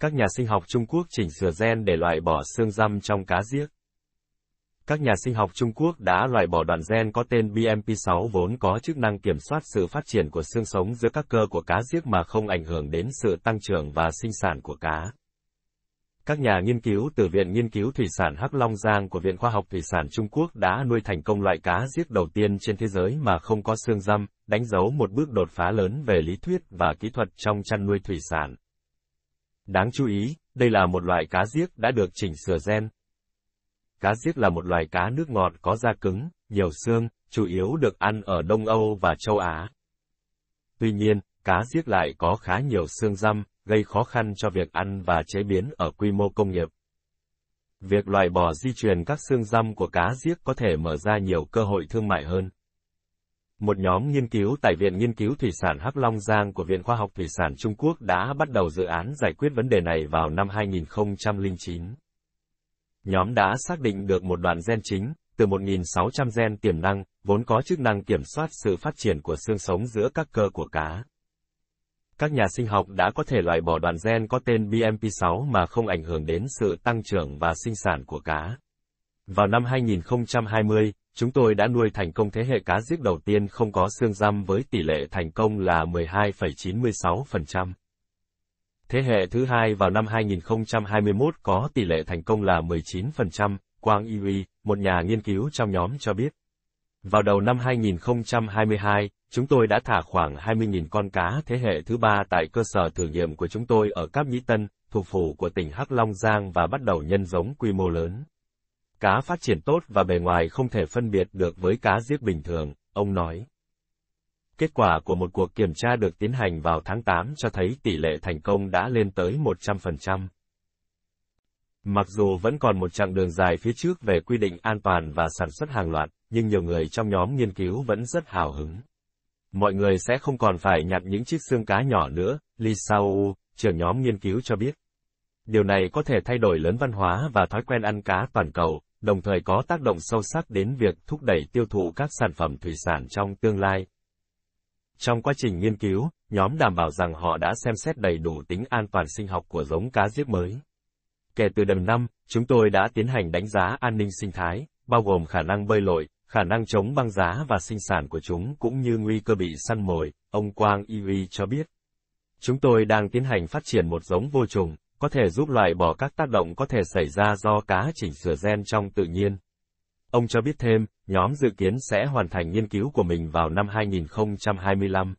Các nhà sinh học Trung Quốc chỉnh sửa gen để loại bỏ xương răm trong cá giếc. Các nhà sinh học Trung Quốc đã loại bỏ đoạn gen có tên BMP6 vốn có chức năng kiểm soát sự phát triển của xương sống giữa các cơ của cá giếc mà không ảnh hưởng đến sự tăng trưởng và sinh sản của cá. Các nhà nghiên cứu từ Viện Nghiên cứu Thủy sản Hắc Long Giang của Viện Khoa học Thủy sản Trung Quốc đã nuôi thành công loại cá giếc đầu tiên trên thế giới mà không có xương răm, đánh dấu một bước đột phá lớn về lý thuyết và kỹ thuật trong chăn nuôi thủy sản. Đáng chú ý, đây là một loại cá giếc đã được chỉnh sửa gen. Cá giếc là một loài cá nước ngọt có da cứng, nhiều xương, chủ yếu được ăn ở Đông Âu và châu Á. Tuy nhiên, cá giếc lại có khá nhiều xương răm, gây khó khăn cho việc ăn và chế biến ở quy mô công nghiệp. Việc loại bỏ di truyền các xương răm của cá giếc có thể mở ra nhiều cơ hội thương mại hơn. Một nhóm nghiên cứu tại Viện Nghiên cứu Thủy sản Hắc Long Giang của Viện Khoa học Thủy sản Trung Quốc đã bắt đầu dự án giải quyết vấn đề này vào năm 2009. Nhóm đã xác định được một đoạn gen chính, từ 1.600 gen tiềm năng, vốn có chức năng kiểm soát sự phát triển của xương sống giữa các cơ của cá. Các nhà sinh học đã có thể loại bỏ đoạn gen có tên BMP6 mà không ảnh hưởng đến sự tăng trưởng và sinh sản của cá. Vào năm 2020, chúng tôi đã nuôi thành công thế hệ cá giết đầu tiên không có xương răm với tỷ lệ thành công là 12,96%. Thế hệ thứ hai vào năm 2021 có tỷ lệ thành công là 19%, Quang Yui, một nhà nghiên cứu trong nhóm cho biết. Vào đầu năm 2022, chúng tôi đã thả khoảng 20.000 con cá thế hệ thứ ba tại cơ sở thử nghiệm của chúng tôi ở Cáp Nhĩ Tân, thủ phủ của tỉnh Hắc Long Giang và bắt đầu nhân giống quy mô lớn. Cá phát triển tốt và bề ngoài không thể phân biệt được với cá giết bình thường, ông nói. Kết quả của một cuộc kiểm tra được tiến hành vào tháng 8 cho thấy tỷ lệ thành công đã lên tới 100%. Mặc dù vẫn còn một chặng đường dài phía trước về quy định an toàn và sản xuất hàng loạt, nhưng nhiều người trong nhóm nghiên cứu vẫn rất hào hứng. Mọi người sẽ không còn phải nhặt những chiếc xương cá nhỏ nữa, Li Sao, trưởng nhóm nghiên cứu cho biết. Điều này có thể thay đổi lớn văn hóa và thói quen ăn cá toàn cầu, đồng thời có tác động sâu sắc đến việc thúc đẩy tiêu thụ các sản phẩm thủy sản trong tương lai. Trong quá trình nghiên cứu, nhóm đảm bảo rằng họ đã xem xét đầy đủ tính an toàn sinh học của giống cá giết mới. Kể từ đầu năm, chúng tôi đã tiến hành đánh giá an ninh sinh thái, bao gồm khả năng bơi lội, khả năng chống băng giá và sinh sản của chúng cũng như nguy cơ bị săn mồi, ông Quang Iwi cho biết. Chúng tôi đang tiến hành phát triển một giống vô trùng, có thể giúp loại bỏ các tác động có thể xảy ra do cá chỉnh sửa gen trong tự nhiên. Ông cho biết thêm, nhóm dự kiến sẽ hoàn thành nghiên cứu của mình vào năm 2025.